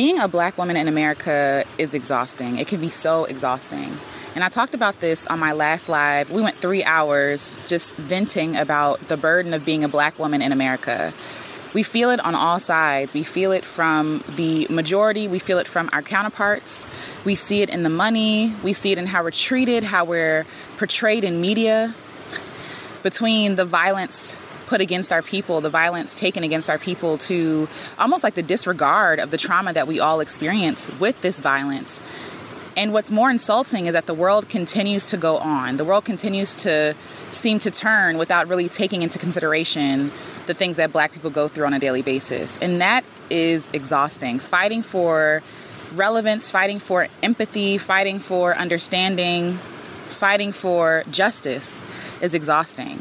being a black woman in America is exhausting. It can be so exhausting. And I talked about this on my last live. We went three hours just venting about the burden of being a black woman in America. We feel it on all sides. We feel it from the majority, we feel it from our counterparts. We see it in the money, we see it in how we're treated, how we're portrayed in media. Between the violence put against our people, the violence taken against our people, to almost like the disregard of the trauma that we all experience with this violence and what's more insulting is that the world continues to go on. The world continues to seem to turn without really taking into consideration the things that black people go through on a daily basis. And that is exhausting. Fighting for relevance, fighting for empathy, fighting for understanding, fighting for justice is exhausting.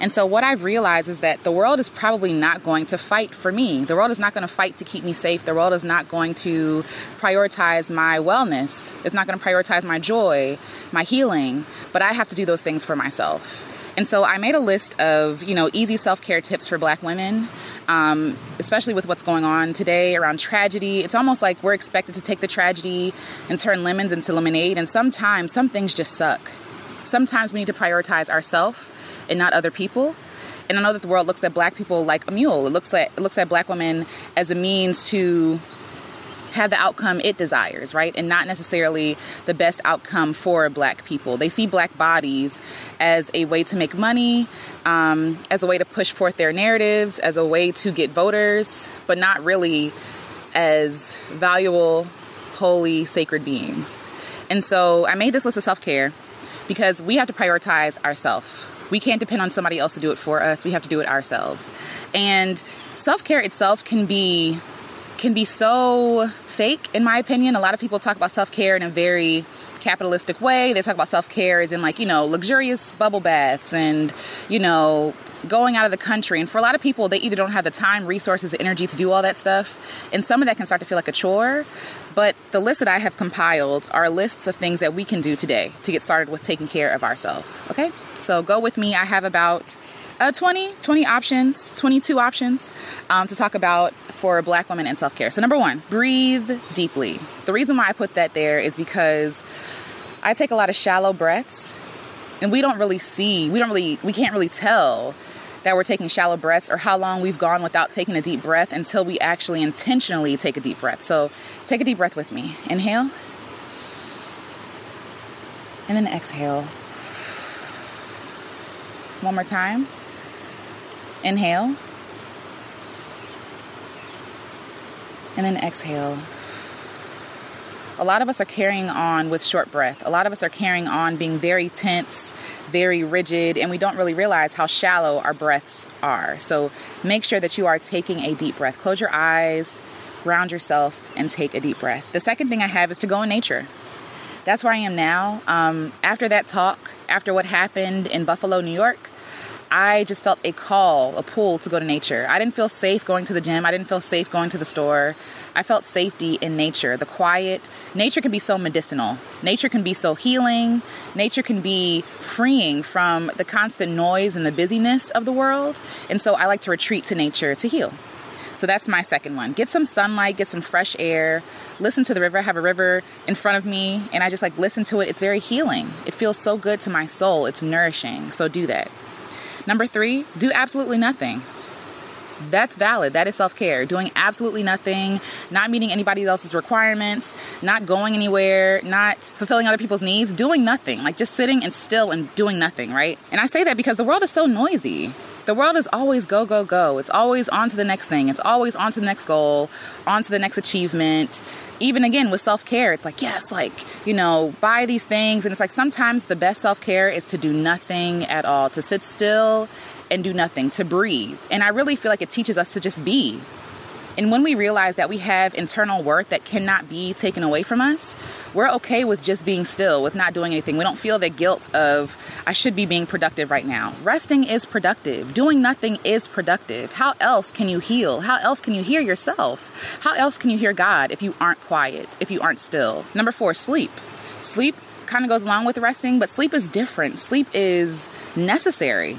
And so, what I've realized is that the world is probably not going to fight for me. The world is not going to fight to keep me safe. The world is not going to prioritize my wellness. It's not going to prioritize my joy, my healing. But I have to do those things for myself. And so I made a list of, you know, easy self-care tips for black women, um, especially with what's going on today around tragedy. It's almost like we're expected to take the tragedy and turn lemons into lemonade. And sometimes some things just suck. Sometimes we need to prioritize ourselves and not other people. And I know that the world looks at black people like a mule. It looks at it looks at black women as a means to have the outcome it desires, right? And not necessarily the best outcome for black people. They see black bodies as a way to make money, um, as a way to push forth their narratives, as a way to get voters, but not really as valuable, holy, sacred beings. And so I made this list of self care because we have to prioritize ourselves. We can't depend on somebody else to do it for us. We have to do it ourselves. And self-care itself can be can be so fake in my opinion. A lot of people talk about self-care in a very capitalistic way. They talk about self-care as in like, you know, luxurious bubble baths and, you know, going out of the country. And for a lot of people, they either don't have the time, resources, energy to do all that stuff. And some of that can start to feel like a chore. But the list that I have compiled are lists of things that we can do today to get started with taking care of ourselves. Okay? So go with me. I have about uh, 20, 20 options, 22 options um, to talk about for black women and self care. So, number one, breathe deeply. The reason why I put that there is because I take a lot of shallow breaths and we don't really see, we don't really, we can't really tell that we're taking shallow breaths or how long we've gone without taking a deep breath until we actually intentionally take a deep breath. So take a deep breath with me. Inhale. And then exhale. One more time. Inhale. And then exhale a lot of us are carrying on with short breath. A lot of us are carrying on being very tense, very rigid, and we don't really realize how shallow our breaths are. So make sure that you are taking a deep breath. Close your eyes, ground yourself, and take a deep breath. The second thing I have is to go in nature. That's where I am now. Um, after that talk, after what happened in Buffalo, New York, I just felt a call, a pull to go to nature. I didn't feel safe going to the gym. I didn't feel safe going to the store. I felt safety in nature, the quiet. Nature can be so medicinal. Nature can be so healing. Nature can be freeing from the constant noise and the busyness of the world. And so I like to retreat to nature to heal. So that's my second one. Get some sunlight, get some fresh air, listen to the river. I have a river in front of me and I just like listen to it. It's very healing. It feels so good to my soul. It's nourishing. So do that. Number three, do absolutely nothing. That's valid. That is self care. Doing absolutely nothing, not meeting anybody else's requirements, not going anywhere, not fulfilling other people's needs, doing nothing. Like just sitting and still and doing nothing, right? And I say that because the world is so noisy. The world is always go, go, go. It's always on to the next thing. It's always on to the next goal, on to the next achievement. Even again with self care, it's like, yes, like, you know, buy these things. And it's like sometimes the best self care is to do nothing at all, to sit still and do nothing, to breathe. And I really feel like it teaches us to just be. And when we realize that we have internal worth that cannot be taken away from us, we're okay with just being still, with not doing anything. We don't feel the guilt of, I should be being productive right now. Resting is productive. Doing nothing is productive. How else can you heal? How else can you hear yourself? How else can you hear God if you aren't quiet, if you aren't still? Number four, sleep. Sleep kind of goes along with resting, but sleep is different. Sleep is necessary.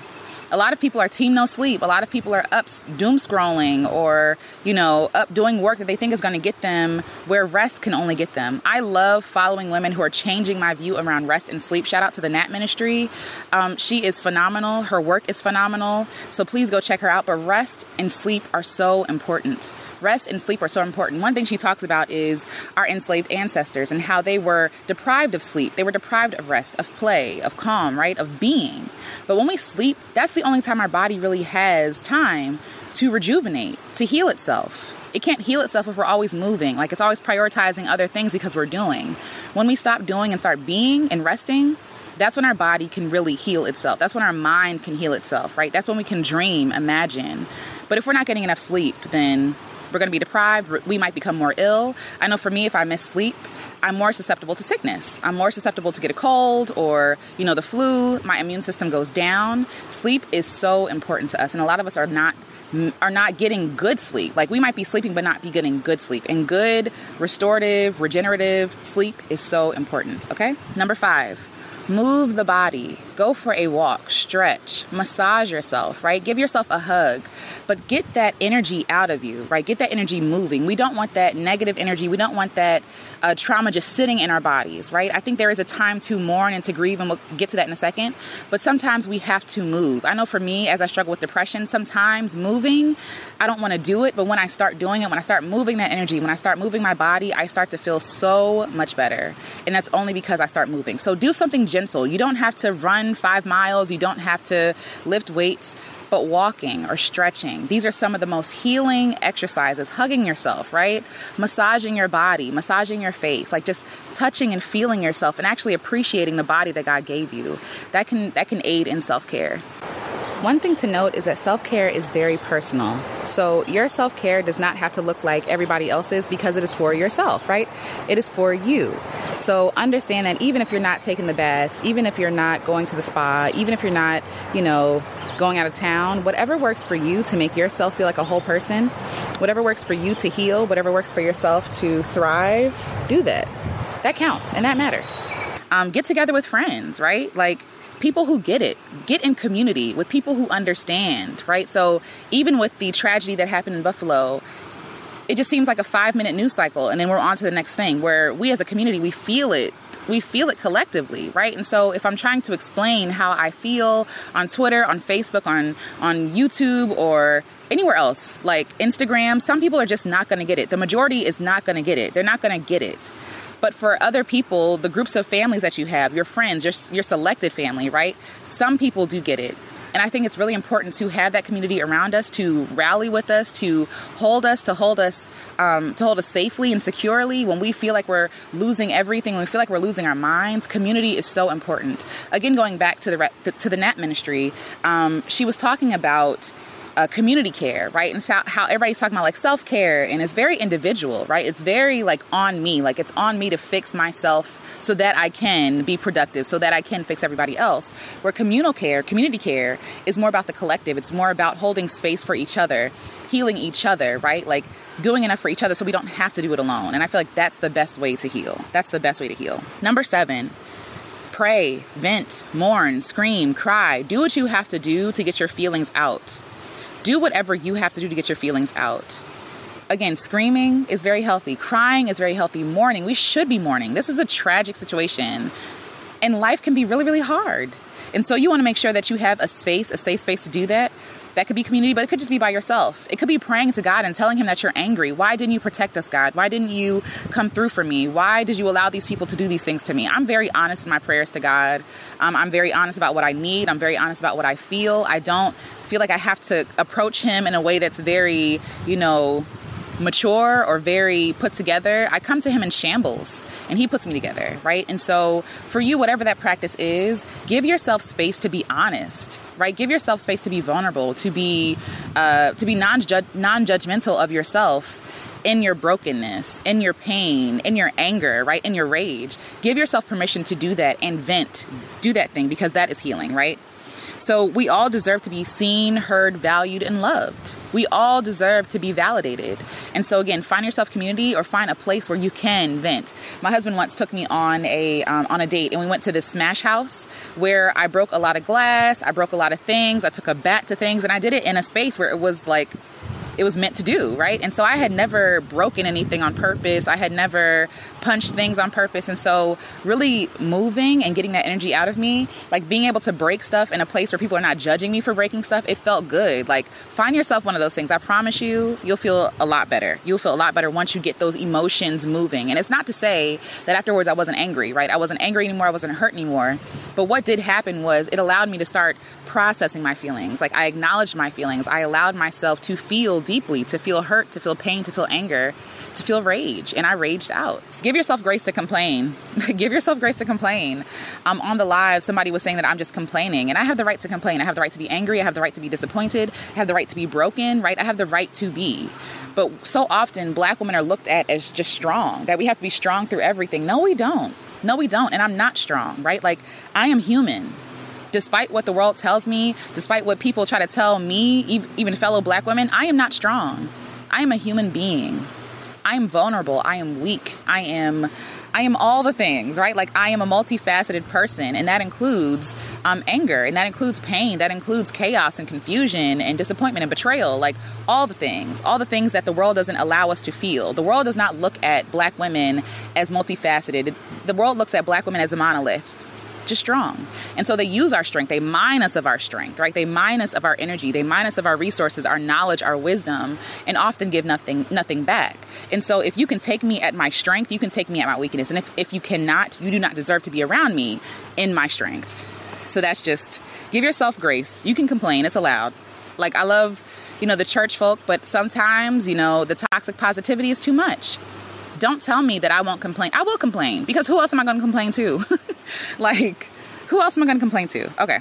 A lot of people are team no sleep. A lot of people are up doom scrolling or, you know, up doing work that they think is going to get them where rest can only get them. I love following women who are changing my view around rest and sleep. Shout out to the Nap Ministry. Um, she is phenomenal. Her work is phenomenal. So please go check her out. But rest and sleep are so important. Rest and sleep are so important. One thing she talks about is our enslaved ancestors and how they were deprived of sleep. They were deprived of rest, of play, of calm, right? Of being. But when we sleep, that's the only time our body really has time to rejuvenate, to heal itself. It can't heal itself if we're always moving. Like it's always prioritizing other things because we're doing. When we stop doing and start being and resting, that's when our body can really heal itself. That's when our mind can heal itself, right? That's when we can dream, imagine. But if we're not getting enough sleep, then we're going to be deprived. We might become more ill. I know for me, if I miss sleep, I'm more susceptible to sickness. I'm more susceptible to get a cold or, you know, the flu. My immune system goes down. Sleep is so important to us, and a lot of us are not are not getting good sleep. Like we might be sleeping but not be getting good sleep. And good restorative, regenerative sleep is so important, okay? Number 5. Move the body. Go for a walk, stretch, massage yourself, right? Give yourself a hug, but get that energy out of you, right? Get that energy moving. We don't want that negative energy. We don't want that uh, trauma just sitting in our bodies, right? I think there is a time to mourn and to grieve, and we'll get to that in a second. But sometimes we have to move. I know for me, as I struggle with depression, sometimes moving, I don't want to do it, but when I start doing it, when I start moving that energy, when I start moving my body, I start to feel so much better. And that's only because I start moving. So do something gentle. You don't have to run five miles, you don't have to lift weights but walking or stretching. These are some of the most healing exercises. Hugging yourself, right? Massaging your body, massaging your face, like just touching and feeling yourself and actually appreciating the body that God gave you. That can that can aid in self-care. One thing to note is that self care is very personal. So, your self care does not have to look like everybody else's because it is for yourself, right? It is for you. So, understand that even if you're not taking the baths, even if you're not going to the spa, even if you're not, you know, going out of town, whatever works for you to make yourself feel like a whole person, whatever works for you to heal, whatever works for yourself to thrive, do that. That counts and that matters. Um, get together with friends, right? Like, people who get it get in community with people who understand right? So even with the tragedy that happened in buffalo it just seems like a five minute news cycle and then we're on to the next thing where we as a community we feel it we feel it collectively right? And so if i'm trying to explain how i feel on twitter on facebook on on youtube or anywhere else like instagram some people are just not going to get it. The majority is not going to get it. They're not going to get it but for other people, the groups of families that you have, your friends, your, your selected family, right? Some people do get it. And I think it's really important to have that community around us to rally with us, to hold us, to hold us, um, to hold us safely and securely when we feel like we're losing everything, when we feel like we're losing our minds. Community is so important. Again, going back to the to the Nap Ministry, um, she was talking about uh, community care, right? And so how everybody's talking about like self care, and it's very individual, right? It's very like on me, like it's on me to fix myself so that I can be productive, so that I can fix everybody else. Where communal care, community care, is more about the collective. It's more about holding space for each other, healing each other, right? Like doing enough for each other so we don't have to do it alone. And I feel like that's the best way to heal. That's the best way to heal. Number seven, pray, vent, mourn, scream, cry. Do what you have to do to get your feelings out do whatever you have to do to get your feelings out. Again, screaming is very healthy, crying is very healthy, mourning, we should be mourning. This is a tragic situation, and life can be really, really hard. And so you want to make sure that you have a space, a safe space to do that. That could be community, but it could just be by yourself. It could be praying to God and telling Him that you're angry. Why didn't you protect us, God? Why didn't you come through for me? Why did you allow these people to do these things to me? I'm very honest in my prayers to God. Um, I'm very honest about what I need. I'm very honest about what I feel. I don't feel like I have to approach him in a way that's very, you know, mature or very put together. I come to him in shambles and he puts me together, right? And so for you, whatever that practice is, give yourself space to be honest, right? Give yourself space to be vulnerable, to be uh, to be non non judgmental of yourself in your brokenness, in your pain, in your anger, right? In your rage. Give yourself permission to do that and vent. Do that thing because that is healing, right? So we all deserve to be seen, heard, valued, and loved. We all deserve to be validated. And so again, find yourself community or find a place where you can vent. My husband once took me on a um, on a date, and we went to this smash house where I broke a lot of glass, I broke a lot of things, I took a bat to things, and I did it in a space where it was like it was meant to do, right? And so I had never broken anything on purpose. I had never punched things on purpose. And so really moving and getting that energy out of me, like being able to break stuff in a place where people are not judging me for breaking stuff, it felt good. Like find yourself one of those things. I promise you, you'll feel a lot better. You'll feel a lot better once you get those emotions moving. And it's not to say that afterwards I wasn't angry, right? I wasn't angry anymore. I wasn't hurt anymore. But what did happen was it allowed me to start processing my feelings. Like I acknowledged my feelings. I allowed myself to feel deeply, to feel hurt, to feel pain, to feel anger, to feel rage. And I raged out. So give yourself grace to complain. give yourself grace to complain. Um, on the live, somebody was saying that I'm just complaining. And I have the right to complain. I have the right to be angry. I have the right to be disappointed. I have the right to be broken, right? I have the right to be. But so often, black women are looked at as just strong, that we have to be strong through everything. No, we don't. No, we don't. And I'm not strong, right? Like, I am human despite what the world tells me, despite what people try to tell me, even fellow black women, I am not strong. I am a human being. I am vulnerable. I am weak. I am I am all the things, right? Like I am a multifaceted person, and that includes um, anger, and that includes pain, that includes chaos and confusion and disappointment and betrayal, like all the things, all the things that the world doesn't allow us to feel. The world does not look at black women as multifaceted. The world looks at black women as a monolith just strong. And so they use our strength. They mine us of our strength, right? They mine us of our energy. They mine us of our resources, our knowledge, our wisdom, and often give nothing nothing back. And so if you can take me at my strength, you can take me at my weakness. And if, if you cannot, you do not deserve to be around me in my strength. So that's just give yourself grace. You can complain, it's allowed. Like I love, you know, the church folk, but sometimes, you know, the toxic positivity is too much don't tell me that I won't complain. I will complain because who else am I going to complain to? like, who else am I going to complain to? Okay.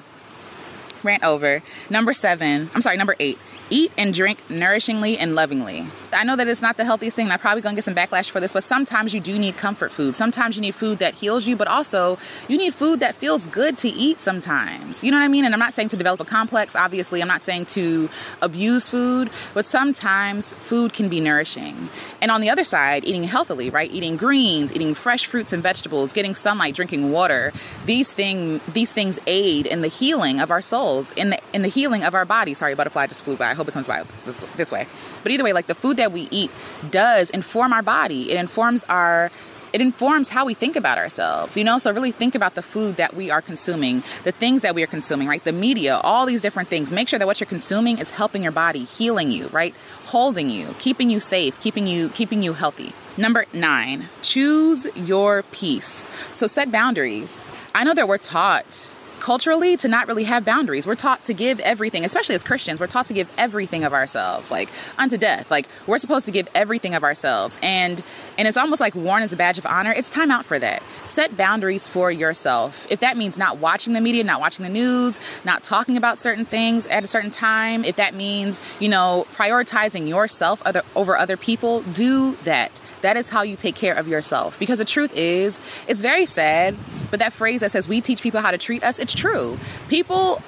Rant over. Number seven, I'm sorry, number eight eat and drink nourishingly and lovingly. I know that it's not the healthiest thing, and I'm probably gonna get some backlash for this, but sometimes you do need comfort food. Sometimes you need food that heals you, but also you need food that feels good to eat sometimes. You know what I mean? And I'm not saying to develop a complex, obviously, I'm not saying to abuse food, but sometimes food can be nourishing. And on the other side, eating healthily, right? Eating greens, eating fresh fruits and vegetables, getting sunlight, drinking water. These thing these things aid in the healing of our souls, in the in the healing of our body. Sorry, butterfly just flew by I hope it comes by this, this way. But either way, like the food that we eat does inform our body. It informs our it informs how we think about ourselves, you know? So really think about the food that we are consuming, the things that we are consuming, right? The media, all these different things. Make sure that what you're consuming is helping your body, healing you, right? Holding you, keeping you safe, keeping you keeping you healthy. Number 9, choose your peace. So set boundaries. I know that we're taught culturally to not really have boundaries. We're taught to give everything, especially as Christians, we're taught to give everything of ourselves, like unto death. Like we're supposed to give everything of ourselves. And and it's almost like worn as a badge of honor. It's time out for that. Set boundaries for yourself. If that means not watching the media, not watching the news, not talking about certain things at a certain time, if that means, you know, prioritizing yourself other, over other people, do that. That is how you take care of yourself. Because the truth is, it's very sad, but that phrase that says we teach people how to treat us, it's true. People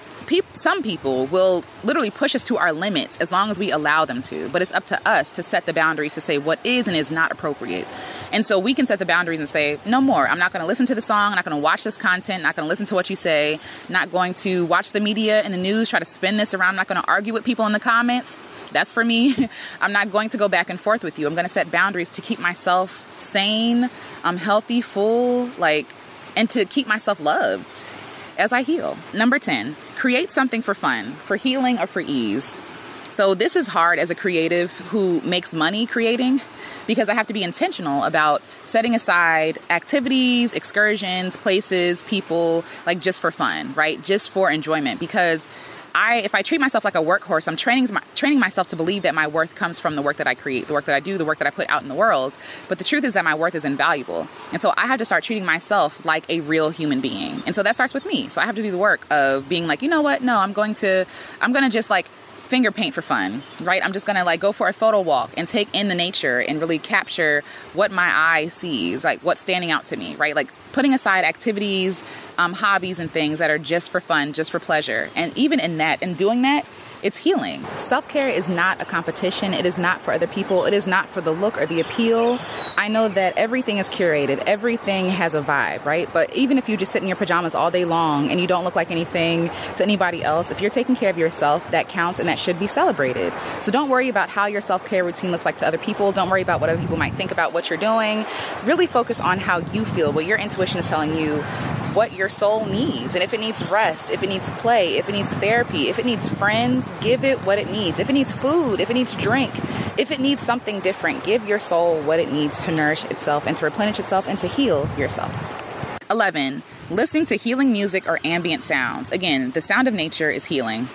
some people will literally push us to our limits as long as we allow them to. But it's up to us to set the boundaries to say what is and is not appropriate. And so we can set the boundaries and say, no more. I'm not going to listen to the song. I'm not going to watch this content. Not going to listen to what you say. Not going to watch the media and the news, try to spin this around. I'm not going to argue with people in the comments. That's for me. I'm not going to go back and forth with you. I'm going to set boundaries to keep myself sane, I'm healthy, full, like, and to keep myself loved as I heal. Number 10, create something for fun, for healing, or for ease. So, this is hard as a creative who makes money creating because I have to be intentional about setting aside activities, excursions, places, people, like just for fun, right? Just for enjoyment. Because I if I treat myself like a workhorse, I'm training my, training myself to believe that my worth comes from the work that I create, the work that I do, the work that I put out in the world. But the truth is that my worth is invaluable. And so I have to start treating myself like a real human being. And so that starts with me. So I have to do the work of being like, you know what? No, I'm going to I'm going to just like finger paint for fun, right? I'm just gonna like go for a photo walk and take in the nature and really capture what my eye sees, like what's standing out to me, right? Like putting aside activities, um, hobbies, and things that are just for fun, just for pleasure. And even in that, in doing that, it's healing. Self care is not a competition. It is not for other people. It is not for the look or the appeal. I know that everything is curated, everything has a vibe, right? But even if you just sit in your pajamas all day long and you don't look like anything to anybody else, if you're taking care of yourself, that counts and that should be celebrated. So don't worry about how your self care routine looks like to other people. Don't worry about what other people might think about what you're doing. Really focus on how you feel, what your intuition is telling you what your soul needs. And if it needs rest, if it needs play, if it needs therapy, if it needs friends, give it what it needs. If it needs food, if it needs drink, if it needs something different, give your soul what it needs to nourish itself and to replenish itself and to heal yourself. 11. Listening to healing music or ambient sounds. Again, the sound of nature is healing.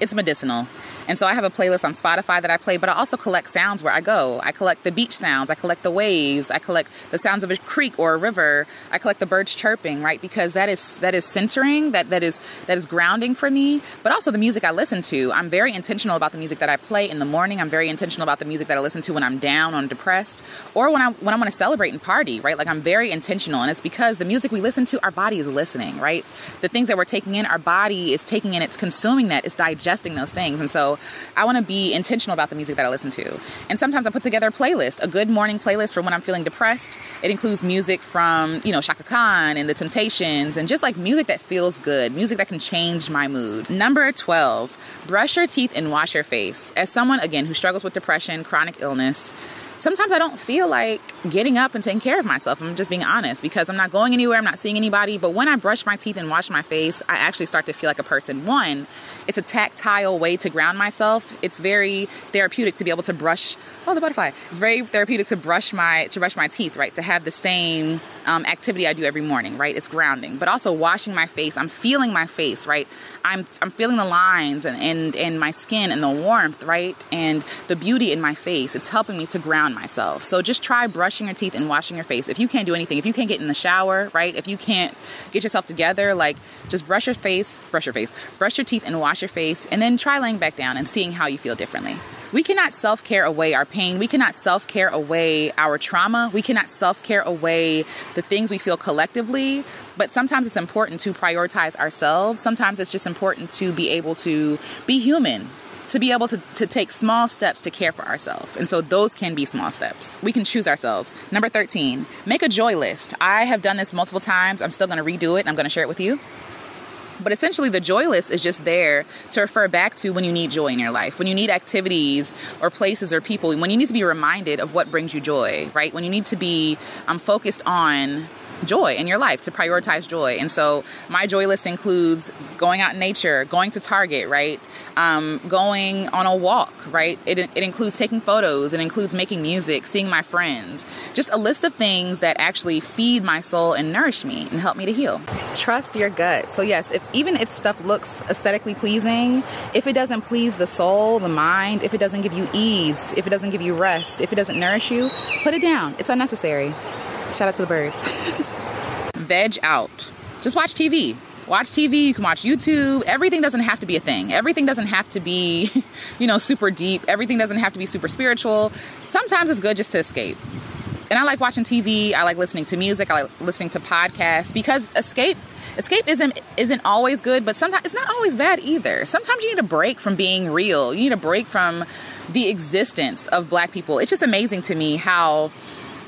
It's medicinal. And so I have a playlist on Spotify that I play, but I also collect sounds where I go. I collect the beach sounds, I collect the waves, I collect the sounds of a creek or a river, I collect the birds chirping, right? Because that is that is centering, that that is that is grounding for me, but also the music I listen to. I'm very intentional about the music that I play in the morning. I'm very intentional about the music that I listen to when I'm down, when I'm depressed, or when I when I want to celebrate and party, right? Like I'm very intentional and it's because the music we listen to, our body is listening, right? The things that we're taking in, our body is taking in, it's consuming that, it's digesting those things. And so I want to be intentional about the music that I listen to. And sometimes I put together a playlist, a good morning playlist for when I'm feeling depressed. It includes music from, you know, Chaka Khan and The Temptations and just like music that feels good, music that can change my mood. Number 12, brush your teeth and wash your face. As someone, again, who struggles with depression, chronic illness, sometimes I don't feel like getting up and taking care of myself. I'm just being honest because I'm not going anywhere, I'm not seeing anybody. But when I brush my teeth and wash my face, I actually start to feel like a person. One, it's a tactile way to ground myself. It's very therapeutic to be able to brush. Oh, the butterfly! It's very therapeutic to brush my to brush my teeth, right? To have the same um, activity I do every morning, right? It's grounding, but also washing my face. I'm feeling my face, right? I'm I'm feeling the lines and and and my skin and the warmth, right? And the beauty in my face. It's helping me to ground myself. So just try brushing your teeth and washing your face. If you can't do anything, if you can't get in the shower, right? If you can't get yourself together, like just brush your face, brush your face, brush your teeth and wash your face, and then try laying back down and seeing how you feel differently. We cannot self care away our pain. We cannot self care away our trauma. We cannot self care away the things we feel collectively. But sometimes it's important to prioritize ourselves. Sometimes it's just important to be able to be human, to be able to, to take small steps to care for ourselves. And so those can be small steps. We can choose ourselves. Number 13, make a joy list. I have done this multiple times. I'm still going to redo it. I'm going to share it with you. But essentially, the joy list is just there to refer back to when you need joy in your life, when you need activities or places or people, when you need to be reminded of what brings you joy, right? When you need to be um, focused on joy in your life, to prioritize joy. And so my joy list includes going out in nature, going to Target, right? Um, going on a walk, right? It, it includes taking photos, it includes making music, seeing my friends. Just a list of things that actually feed my soul and nourish me and help me to heal. Trust your gut. So, yes, if, even if stuff looks aesthetically pleasing, if it doesn't please the soul, the mind, if it doesn't give you ease, if it doesn't give you rest, if it doesn't nourish you, put it down. It's unnecessary. Shout out to the birds. Veg out. Just watch TV. Watch TV, you can watch YouTube. Everything doesn't have to be a thing. Everything doesn't have to be, you know, super deep. Everything doesn't have to be super spiritual. Sometimes it's good just to escape. And I like watching TV. I like listening to music. I like listening to podcasts because escape escape isn't isn't always good, but sometimes it's not always bad either. Sometimes you need a break from being real. You need a break from the existence of black people. It's just amazing to me how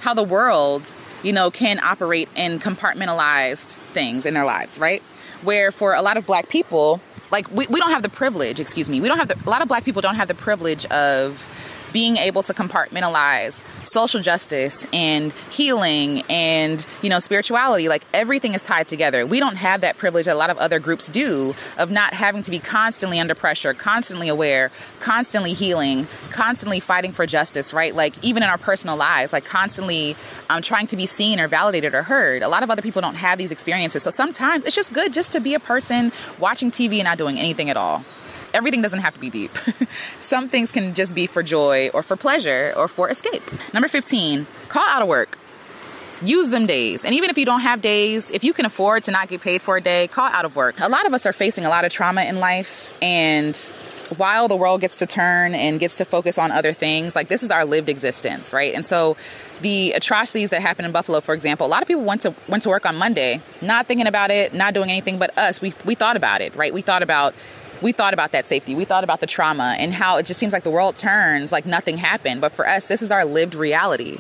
how the world you know, can operate in compartmentalized things in their lives, right? Where for a lot of black people, like we, we don't have the privilege, excuse me, we don't have the, a lot of black people don't have the privilege of being able to compartmentalize social justice and healing and you know spirituality. Like everything is tied together. We don't have that privilege that a lot of other groups do of not having to be constantly under pressure constantly aware constantly healing constantly fighting for justice right? Like even in our personal lives like constantly um, trying to be seen or validated or heard. A lot of other people don't have these experiences. So sometimes it's just good just to be a person watching tv and not doing anything at all everything doesn't have to be deep. Some things can just be for joy or for pleasure or for escape. Number 15, call out of work. Use them days. And even if you don't have days, if you can afford to not get paid for a day, call out of work. A lot of us are facing a lot of trauma in life and while the world gets to turn and gets to focus on other things, like this is our lived existence, right? And so the atrocities that happened in Buffalo, for example, a lot of people went to went to work on Monday, not thinking about it, not doing anything but us. We we thought about it, right? We thought about we thought about that safety. We thought about the trauma and how it just seems like the world turns like nothing happened. But for us, this is our lived reality.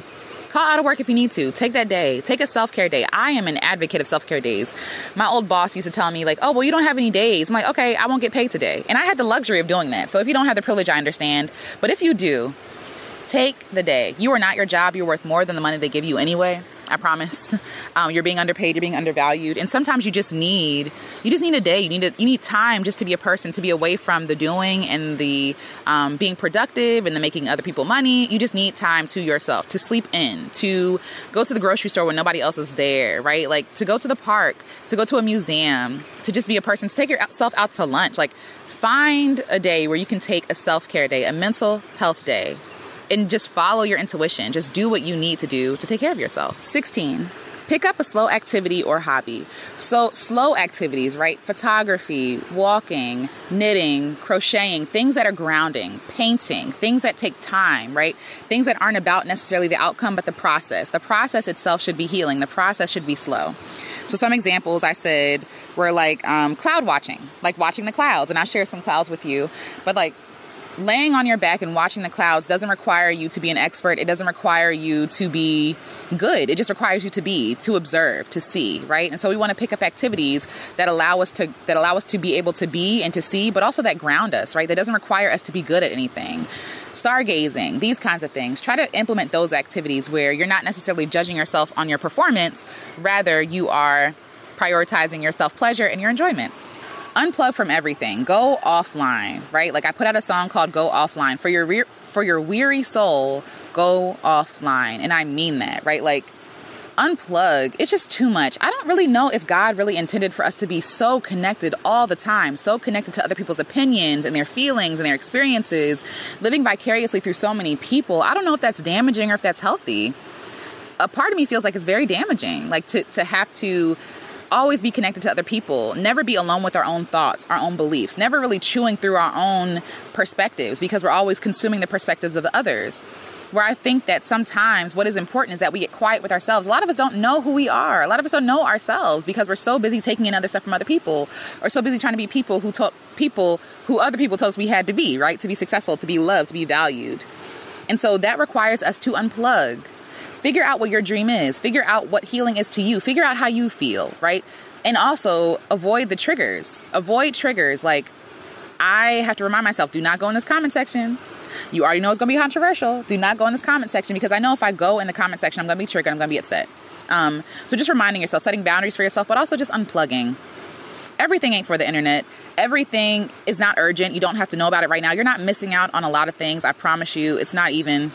Call out of work if you need to. Take that day. Take a self care day. I am an advocate of self care days. My old boss used to tell me, like, oh, well, you don't have any days. I'm like, okay, I won't get paid today. And I had the luxury of doing that. So if you don't have the privilege, I understand. But if you do, take the day. You are not your job. You're worth more than the money they give you anyway. I promise. Um, you're being underpaid. You're being undervalued, and sometimes you just need you just need a day. You need a, you need time just to be a person, to be away from the doing and the um, being productive and the making other people money. You just need time to yourself, to sleep in, to go to the grocery store when nobody else is there, right? Like to go to the park, to go to a museum, to just be a person, to take yourself out to lunch. Like find a day where you can take a self care day, a mental health day and just follow your intuition. Just do what you need to do to take care of yourself. 16. Pick up a slow activity or hobby. So, slow activities, right? Photography, walking, knitting, crocheting, things that are grounding, painting, things that take time, right? Things that aren't about necessarily the outcome, but the process. The process itself should be healing, the process should be slow. So, some examples I said were like um, cloud watching, like watching the clouds. And I share some clouds with you, but like laying on your back and watching the clouds doesn't require you to be an expert. It doesn't require you to be good. It just requires you to be, to observe, to see, right? And so we want to pick up activities that allow us to that allow us to be able to be and to see, but also that ground us, right? That doesn't require us to be good at anything. Stargazing, these kinds of things. Try to implement those activities where you're not necessarily judging yourself on your performance, rather you are prioritizing your self-pleasure and your enjoyment unplug from everything. Go offline, right? Like I put out a song called "Go Offline" for your re- for your weary soul. Go offline, and I mean that, right? Like unplug. It's just too much. I don't really know if God really intended for us to be so connected all the time, so connected to other people's opinions and their feelings and their experiences, living vicariously through so many people. I don't know if that's damaging or if that's healthy. A part of me feels like it's very damaging, like to to have to always be connected to other people, never be alone with our own thoughts, our own beliefs, never really chewing through our own perspectives because we're always consuming the perspectives of others. Where I think that sometimes what is important is that we get quiet with ourselves. A lot of us don't know who we are. A lot of us don't know ourselves because we're so busy taking in other stuff from other people or so busy trying to be people who told people who other people told us we had to be, right? To be successful, to be loved, to be valued. And so that requires us to unplug Figure out what your dream is. Figure out what healing is to you. Figure out how you feel, right? And also avoid the triggers. Avoid triggers like I have to remind myself do not go in this comment section. You already know it's going to be controversial. Do not go in this comment section because I know if I go in the comment section, I'm going to be triggered. I'm going to be upset. Um, so just reminding yourself, setting boundaries for yourself, but also just unplugging. Everything ain't for the internet. Everything is not urgent. You don't have to know about it right now. You're not missing out on a lot of things. I promise you. It's not even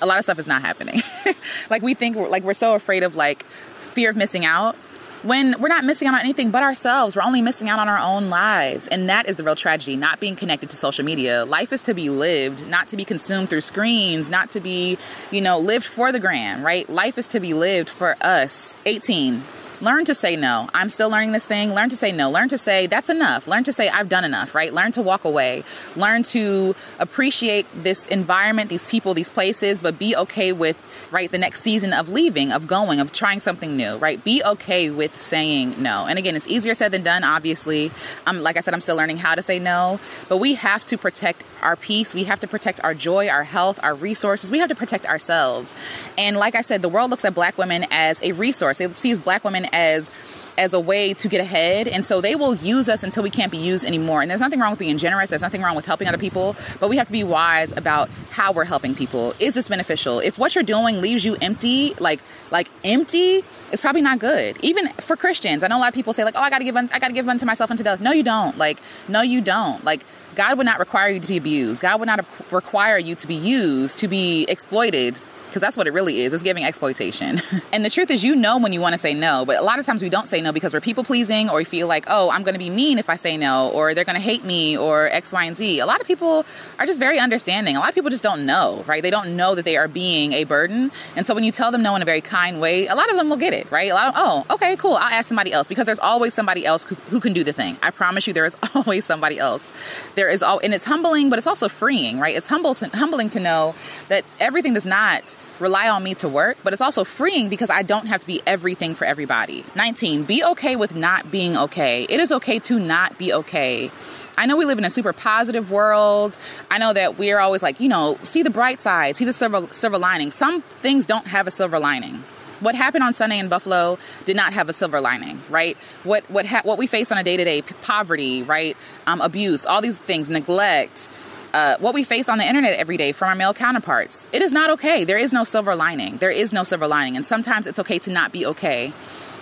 a lot of stuff is not happening. like we think we're like we're so afraid of like fear of missing out when we're not missing out on anything but ourselves. We're only missing out on our own lives. And that is the real tragedy, not being connected to social media. Life is to be lived, not to be consumed through screens, not to be, you know, lived for the gram, right? Life is to be lived for us. 18 learn to say no. I'm still learning this thing. Learn to say no. Learn to say that's enough. Learn to say I've done enough, right? Learn to walk away. Learn to appreciate this environment, these people, these places, but be okay with right the next season of leaving of going of trying something new right be okay with saying no and again it's easier said than done obviously um, like i said i'm still learning how to say no but we have to protect our peace we have to protect our joy our health our resources we have to protect ourselves and like i said the world looks at black women as a resource it sees black women as as a way to get ahead. And so they will use us until we can't be used anymore. And there's nothing wrong with being generous. There's nothing wrong with helping other people. But we have to be wise about how we're helping people. Is this beneficial? If what you're doing leaves you empty, like like empty, it's probably not good. Even for Christians, I know a lot of people say like, "Oh, I got to give un- I got to give unto myself unto death." No, you don't. Like, no, you don't. Like, God would not require you to be abused. God would not require you to be used, to be exploited because that's what it really is. It's giving exploitation. and the truth is, you know when you want to say no, but a lot of times we don't say no because we're people pleasing or we feel like, oh, I'm going to be mean if I say no, or they're going to hate me, or X, Y, and Z. A lot of people are just very understanding. A lot of people just don't know, right? They don't know that they are being a burden. And so when you tell them no in a very kind way, a lot of them will get it, right? A lot of, oh, okay, cool. I'll ask somebody else because there's always somebody else who, who can do the thing. I promise you, there is always somebody else. There is all, and it's humbling, but it's also freeing, right? It's humble to, humbling to know that everything does not rely on me to work, but it's also freeing because I don't have to be everything for everybody. 19, be okay with not being okay. It is okay to not be okay. I know we live in a super positive world. I know that we're always like, you know, see the bright side, see the silver silver lining. Some things don't have a silver lining. What happened on Sunday in Buffalo did not have a silver lining, right? What what ha- what we face on a day to day, poverty, right, um, abuse, all these things, neglect, uh, what we face on the internet every day from our male counterparts. It is not okay. There is no silver lining. There is no silver lining. And sometimes it's okay to not be okay.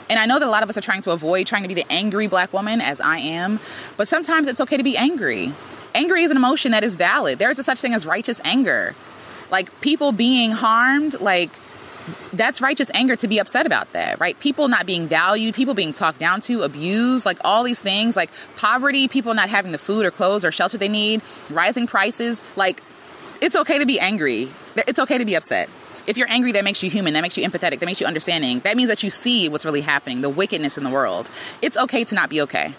And I know that a lot of us are trying to avoid trying to be the angry black woman, as I am, but sometimes it's okay to be angry. Angry is an emotion that is valid. There is a such thing as righteous anger. Like people being harmed, like that's righteous anger to be upset about that, right? People not being valued, people being talked down to, abused, like all these things, like poverty, people not having the food or clothes or shelter they need, rising prices. Like, it's okay to be angry. It's okay to be upset. If you're angry, that makes you human, that makes you empathetic, that makes you understanding. That means that you see what's really happening, the wickedness in the world. It's okay to not be okay.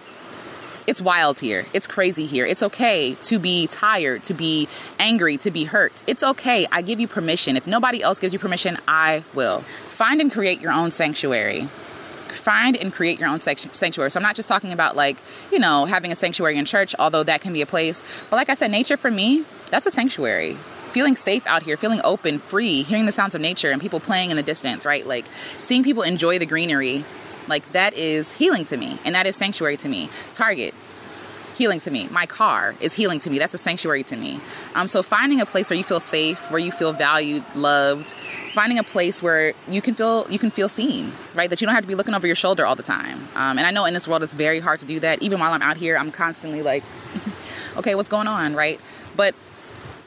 It's wild here. It's crazy here. It's okay to be tired, to be angry, to be hurt. It's okay. I give you permission. If nobody else gives you permission, I will. Find and create your own sanctuary find and create your own sanctuary. So I'm not just talking about like, you know, having a sanctuary in church, although that can be a place. But like I said, nature for me, that's a sanctuary. Feeling safe out here, feeling open, free, hearing the sounds of nature and people playing in the distance, right? Like seeing people enjoy the greenery like that is healing to me, and that is sanctuary to me. Target, healing to me. My car is healing to me. That's a sanctuary to me. Um, so finding a place where you feel safe, where you feel valued, loved, finding a place where you can feel you can feel seen, right? That you don't have to be looking over your shoulder all the time. Um, and I know in this world it's very hard to do that. Even while I'm out here, I'm constantly like, okay, what's going on, right? But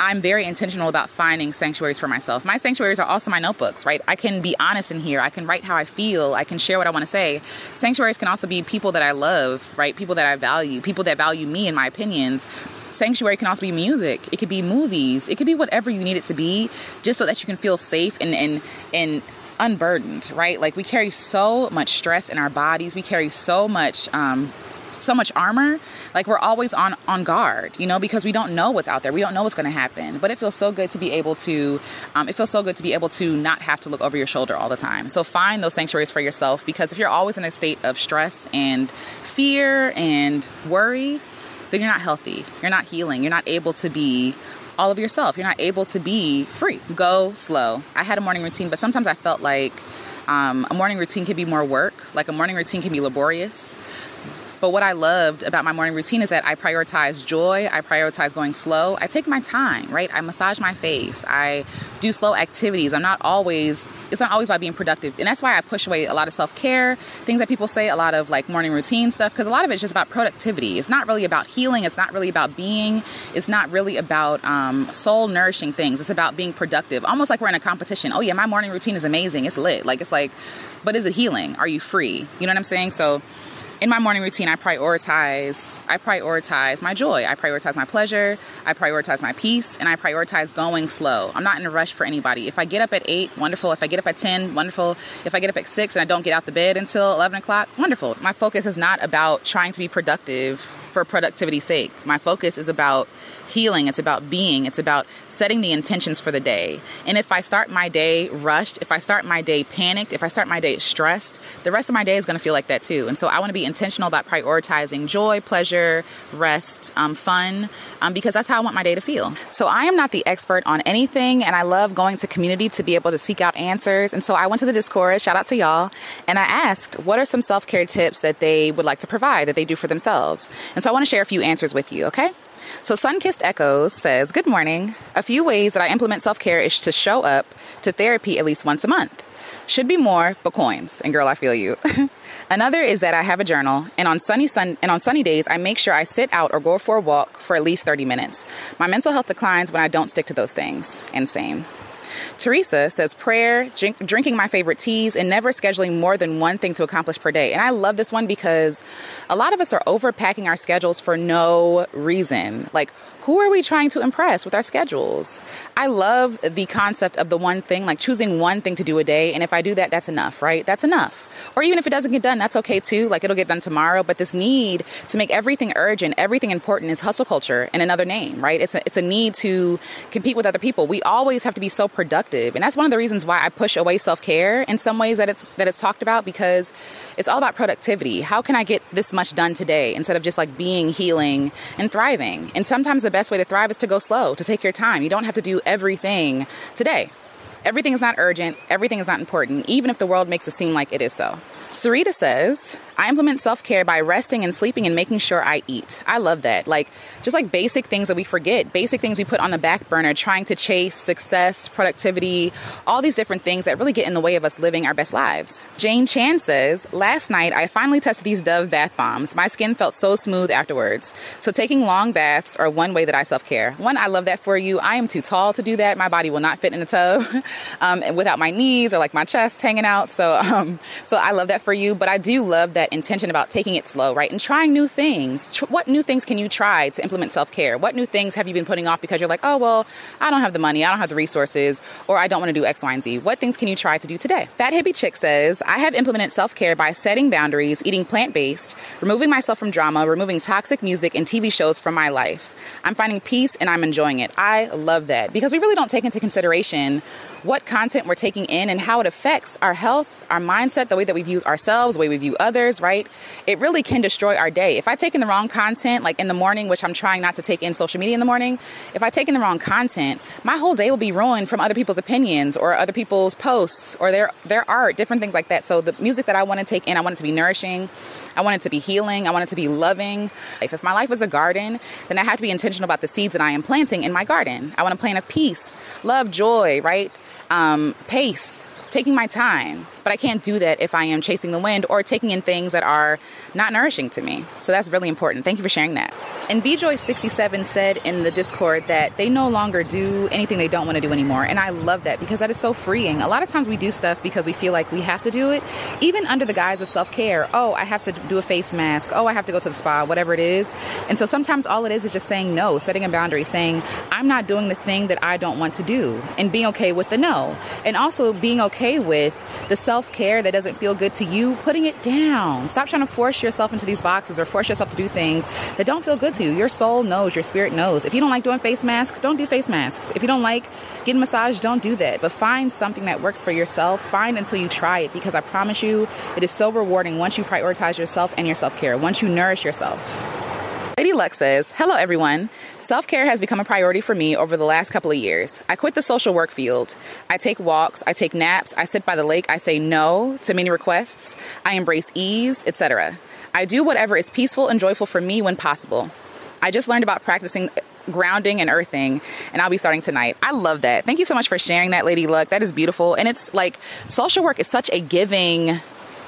I'm very intentional about finding sanctuaries for myself. My sanctuaries are also my notebooks, right? I can be honest in here. I can write how I feel. I can share what I want to say. Sanctuaries can also be people that I love, right? People that I value, people that value me and my opinions. Sanctuary can also be music. It could be movies. It could be whatever you need it to be, just so that you can feel safe and and and unburdened, right? Like we carry so much stress in our bodies. We carry so much um, so much armor like we're always on on guard you know because we don't know what's out there. We don't know what's going to happen. But it feels so good to be able to um, it feels so good to be able to not have to look over your shoulder all the time. So find those sanctuaries for yourself because if you're always in a state of stress and fear and worry then you're not healthy. You're not healing. You're not able to be all of yourself. You're not able to be free. Go slow. I had a morning routine but sometimes i felt like um, a morning routine can be more work. Like a morning routine can be laborious but what I loved about my morning routine is that I prioritize joy, I prioritize going slow. I take my time, right? I massage my face. I do slow activities. I'm not always it's not always about being productive. And that's why I push away a lot of self-care, things that people say, a lot of like morning routine stuff because a lot of it's just about productivity. It's not really about healing, it's not really about being, it's not really about um, soul nourishing things. It's about being productive. Almost like we're in a competition. Oh yeah, my morning routine is amazing. It's lit. Like it's like but is it healing? Are you free? You know what I'm saying? So in my morning routine, I prioritize I prioritize my joy. I prioritize my pleasure. I prioritize my peace, and I prioritize going slow. I'm not in a rush for anybody. If I get up at eight, wonderful. If I get up at ten, wonderful. If I get up at six and I don't get out the bed until eleven o'clock, wonderful. My focus is not about trying to be productive for productivity's sake. My focus is about healing, it's about being, it's about setting the intentions for the day. And if I start my day rushed, if I start my day panicked, if I start my day stressed, the rest of my day is going to feel like that too. And so I want to be intentional about prioritizing joy, pleasure, rest, um, fun, um, because that's how I want my day to feel. So I am not the expert on anything, and I love going to community to be able to seek out answers. And so I went to the Discord, shout out to y'all, and I asked what are some self care tips that they would like to provide that they do for themselves. And so I want to share a few answers with you, okay? So Sunkissed Echoes says, Good morning. A few ways that I implement self care is to show up to therapy at least once a month. Should be more, but coins. And girl, I feel you. Another is that I have a journal, and on sunny sun and on sunny days, I make sure I sit out or go for a walk for at least 30 minutes. My mental health declines when I don't stick to those things. And same. Teresa says prayer, drink, drinking my favorite teas, and never scheduling more than one thing to accomplish per day. And I love this one because a lot of us are overpacking our schedules for no reason. Like, who are we trying to impress with our schedules? I love the concept of the one thing, like choosing one thing to do a day. And if I do that, that's enough, right? That's enough. Or even if it doesn't get done, that's okay too. Like it'll get done tomorrow. But this need to make everything urgent, everything important is hustle culture in another name, right? It's a, it's a need to compete with other people. We always have to be so productive. And that's one of the reasons why I push away self care in some ways that it's, that it's talked about because it's all about productivity. How can I get this much done today instead of just like being healing and thriving? And sometimes the best way to thrive is to go slow, to take your time. You don't have to do everything today. Everything is not urgent, everything is not important, even if the world makes it seem like it is so. Sarita says, I implement self care by resting and sleeping and making sure I eat. I love that. Like, just like basic things that we forget, basic things we put on the back burner, trying to chase success, productivity, all these different things that really get in the way of us living our best lives. Jane Chan says, Last night I finally tested these Dove bath bombs. My skin felt so smooth afterwards. So, taking long baths are one way that I self care. One, I love that for you. I am too tall to do that. My body will not fit in a tub um, without my knees or like my chest hanging out. So, um, so I love that for you. But I do love that intention about taking it slow, right? And trying new things. Tr- what new things can you try to implement self care? What new things have you been putting off because you're like, oh, well, I don't have the money, I don't have the resources, or I don't want to do X, Y, and Z? What things can you try to do today? Fat Hippie Chick says, I have implemented self care by setting boundaries, eating plant based, removing myself from drama, removing toxic music and TV shows from my life. I'm finding peace and I'm enjoying it. I love that because we really don't take into consideration what content we're taking in and how it affects our health, our mindset, the way that we view ourselves, the way we view others, right? It really can destroy our day. If I take in the wrong content, like in the morning, which I'm trying not to take in social media in the morning, if I take in the wrong content, my whole day will be ruined from other people's opinions or other people's posts or their their art, different things like that. So the music that I want to take in, I want it to be nourishing. I want it to be healing. I want it to be loving. If, if my life is a garden, then I have to be intentional about the seeds that I am planting in my garden. I want to plant of peace, love, joy, right? Um, pace, taking my time. But I can't do that if I am chasing the wind or taking in things that are not nourishing to me. So that's really important. Thank you for sharing that. And BJoy67 said in the Discord that they no longer do anything they don't want to do anymore. And I love that because that is so freeing. A lot of times we do stuff because we feel like we have to do it, even under the guise of self care. Oh, I have to do a face mask. Oh, I have to go to the spa, whatever it is. And so sometimes all it is is just saying no, setting a boundary, saying, I'm not doing the thing that I don't want to do, and being okay with the no. And also being okay with the self care that doesn't feel good to you, putting it down. Stop trying to force yourself into these boxes or force yourself to do things that don't feel good to you. Your soul knows, your spirit knows. If you don't like doing face masks, don't do face masks. If you don't like getting massage, don't do that. But find something that works for yourself. Find until you try it because I promise you, it is so rewarding once you prioritize yourself and your self care, once you nourish yourself. Lady Luck says, Hello, everyone. Self care has become a priority for me over the last couple of years. I quit the social work field. I take walks, I take naps, I sit by the lake, I say no to many requests, I embrace ease, etc. I do whatever is peaceful and joyful for me when possible. I just learned about practicing uh, grounding and earthing and I'll be starting tonight. I love that. Thank you so much for sharing that, Lady Luck. That is beautiful. And it's like social work is such a giving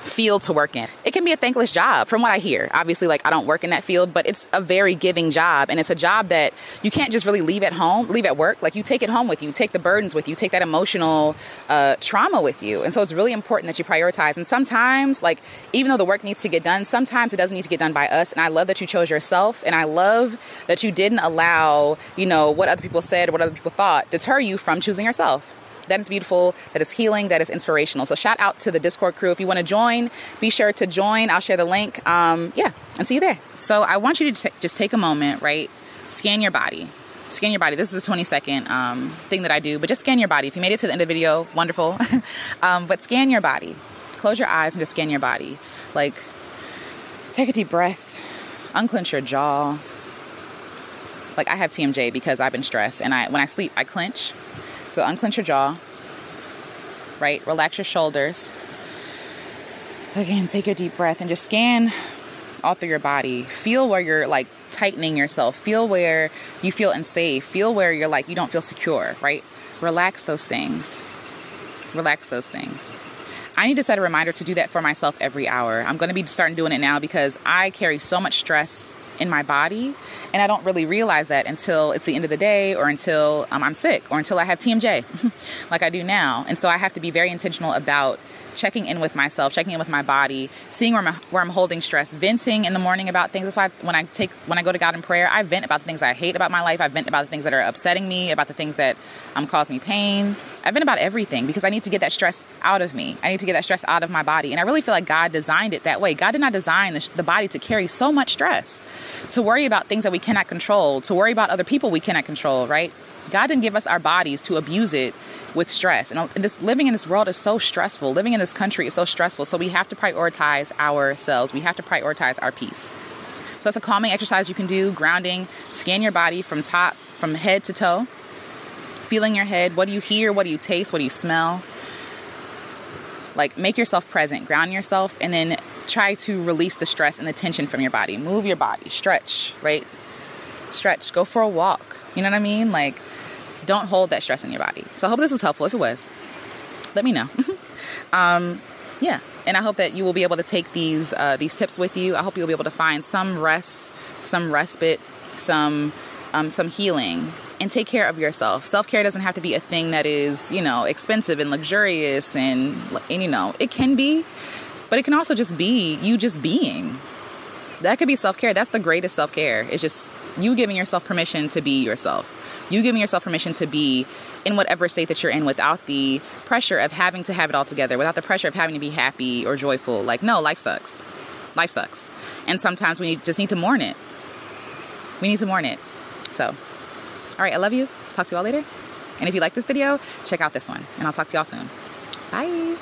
field to work in. It can be a thankless job from what I hear. Obviously, like I don't work in that field, but it's a very giving job. And it's a job that you can't just really leave at home, leave at work. Like you take it home with you, take the burdens with you, take that emotional uh, trauma with you. And so it's really important that you prioritize. And sometimes, like, even though the work needs to get done, sometimes it doesn't need to get done by us. And I love that you chose yourself. And I love that you didn't allow, you know, what other people said, what other people thought deter you from choosing yourself that is beautiful, that is healing, that is inspirational. So shout out to the Discord crew. If you want to join, be sure to join. I'll share the link. Um, yeah, and see you there. So I want you to t- just take a moment, right? Scan your body. Scan your body. This is a 20 second um, thing that I do, but just scan your body. If you made it to the end of the video, wonderful. um, but scan your body. Close your eyes and just scan your body. Like, take a deep breath, unclench your jaw. Like I have TMJ because I've been stressed, and I when I sleep I clench. So unclench your jaw, right? Relax your shoulders. Again, take a deep breath and just scan all through your body. Feel where you're like tightening yourself. Feel where you feel unsafe. Feel where you're like you don't feel secure, right? Relax those things. Relax those things. I need to set a reminder to do that for myself every hour. I'm going to be starting doing it now because I carry so much stress in my body. And I don't really realize that until it's the end of the day or until um, I'm sick or until I have TMJ, like I do now. And so I have to be very intentional about checking in with myself, checking in with my body, seeing where, where I'm holding stress, venting in the morning about things. That's why when I take when I go to God in prayer, I vent about the things I hate about my life. I vent about the things that are upsetting me, about the things that um, cause me pain. I vent about everything because I need to get that stress out of me. I need to get that stress out of my body. And I really feel like God designed it that way. God did not design the, the body to carry so much stress, to worry about things that we cannot control, to worry about other people we cannot control, right? God didn't give us our bodies to abuse it with stress. And uh, this living in this world is so stressful. Living in this country is so stressful. So we have to prioritize ourselves. We have to prioritize our peace. So it's a calming exercise you can do, grounding, scan your body from top from head to toe. Feeling your head, what do you hear, what do you taste, what do you smell? Like make yourself present, ground yourself and then try to release the stress and the tension from your body. Move your body, stretch, right? Stretch, go for a walk. You know what I mean? Like don't hold that stress in your body. So I hope this was helpful. If it was, let me know. um, yeah, and I hope that you will be able to take these uh, these tips with you. I hope you'll be able to find some rest, some respite, some um, some healing, and take care of yourself. Self care doesn't have to be a thing that is you know expensive and luxurious, and and you know it can be, but it can also just be you just being. That could be self care. That's the greatest self care. It's just you giving yourself permission to be yourself you giving yourself permission to be in whatever state that you're in without the pressure of having to have it all together, without the pressure of having to be happy or joyful. Like, no, life sucks. Life sucks. And sometimes we just need to mourn it. We need to mourn it. So, all right, I love you. Talk to you all later. And if you like this video, check out this one. And I'll talk to y'all soon. Bye.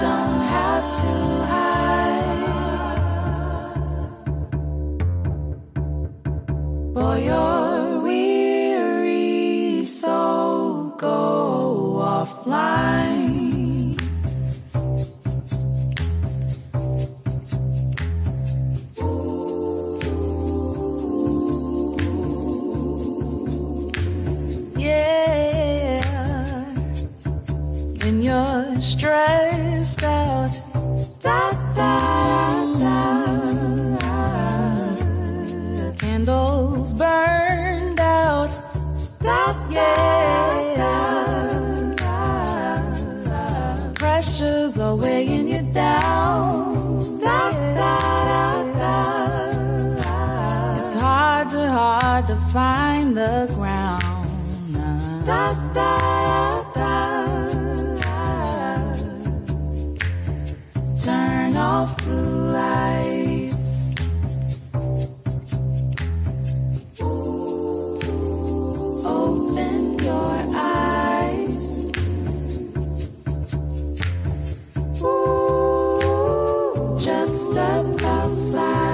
Don't have to hide. Outside.